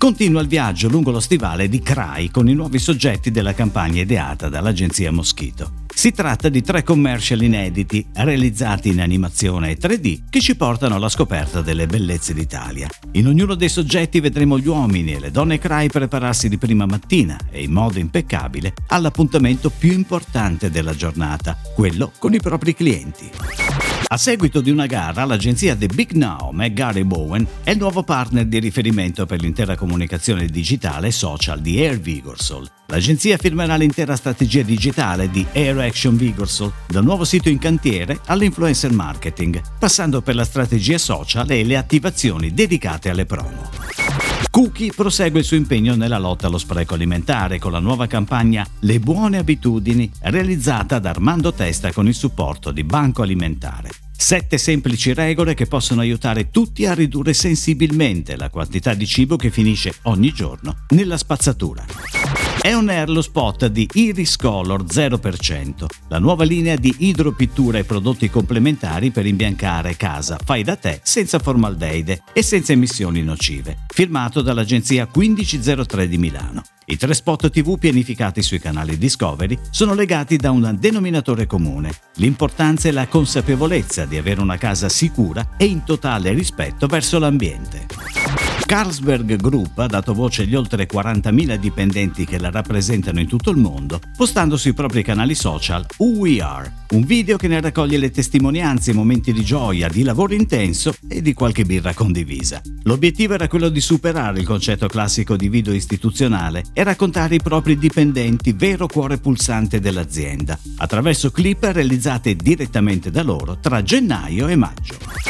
Continua il viaggio lungo lo stivale di CRAI con i nuovi soggetti della campagna ideata dall'agenzia Moschito. Si tratta di tre commercial inediti realizzati in animazione 3D che ci portano alla scoperta delle bellezze d'Italia. In ognuno dei soggetti vedremo gli uomini e le donne CRAI prepararsi di prima mattina e in modo impeccabile all'appuntamento più importante della giornata, quello con i propri clienti. A seguito di una gara, l'agenzia The Big Now e Gary Bowen è il nuovo partner di riferimento per l'intera comunicazione digitale e social di Air Vigorsol. L'agenzia firmerà l'intera strategia digitale di Air Action Vigorsol, dal nuovo sito in cantiere all'influencer marketing, passando per la strategia social e le attivazioni dedicate alle promo. Cookie prosegue il suo impegno nella lotta allo spreco alimentare con la nuova campagna Le buone abitudini realizzata da Armando Testa con il supporto di Banco Alimentare. Sette semplici regole che possono aiutare tutti a ridurre sensibilmente la quantità di cibo che finisce ogni giorno nella spazzatura. È on air lo spot di Iris Color 0%, la nuova linea di idropittura e prodotti complementari per imbiancare casa fai da te senza formaldeide e senza emissioni nocive, firmato dall'agenzia 1503 di Milano. I tre spot TV pianificati sui canali Discovery sono legati da un denominatore comune. L'importanza è la consapevolezza di avere una casa sicura e in totale rispetto verso l'ambiente. Carlsberg Group ha dato voce agli oltre 40.000 dipendenti che la rappresentano in tutto il mondo, postando sui propri canali social Who We Are, un video che ne raccoglie le testimonianze, i momenti di gioia, di lavoro intenso e di qualche birra condivisa. L'obiettivo era quello di superare il concetto classico di video istituzionale e raccontare i propri dipendenti, vero cuore pulsante dell'azienda, attraverso clip realizzate direttamente da loro tra gennaio e maggio.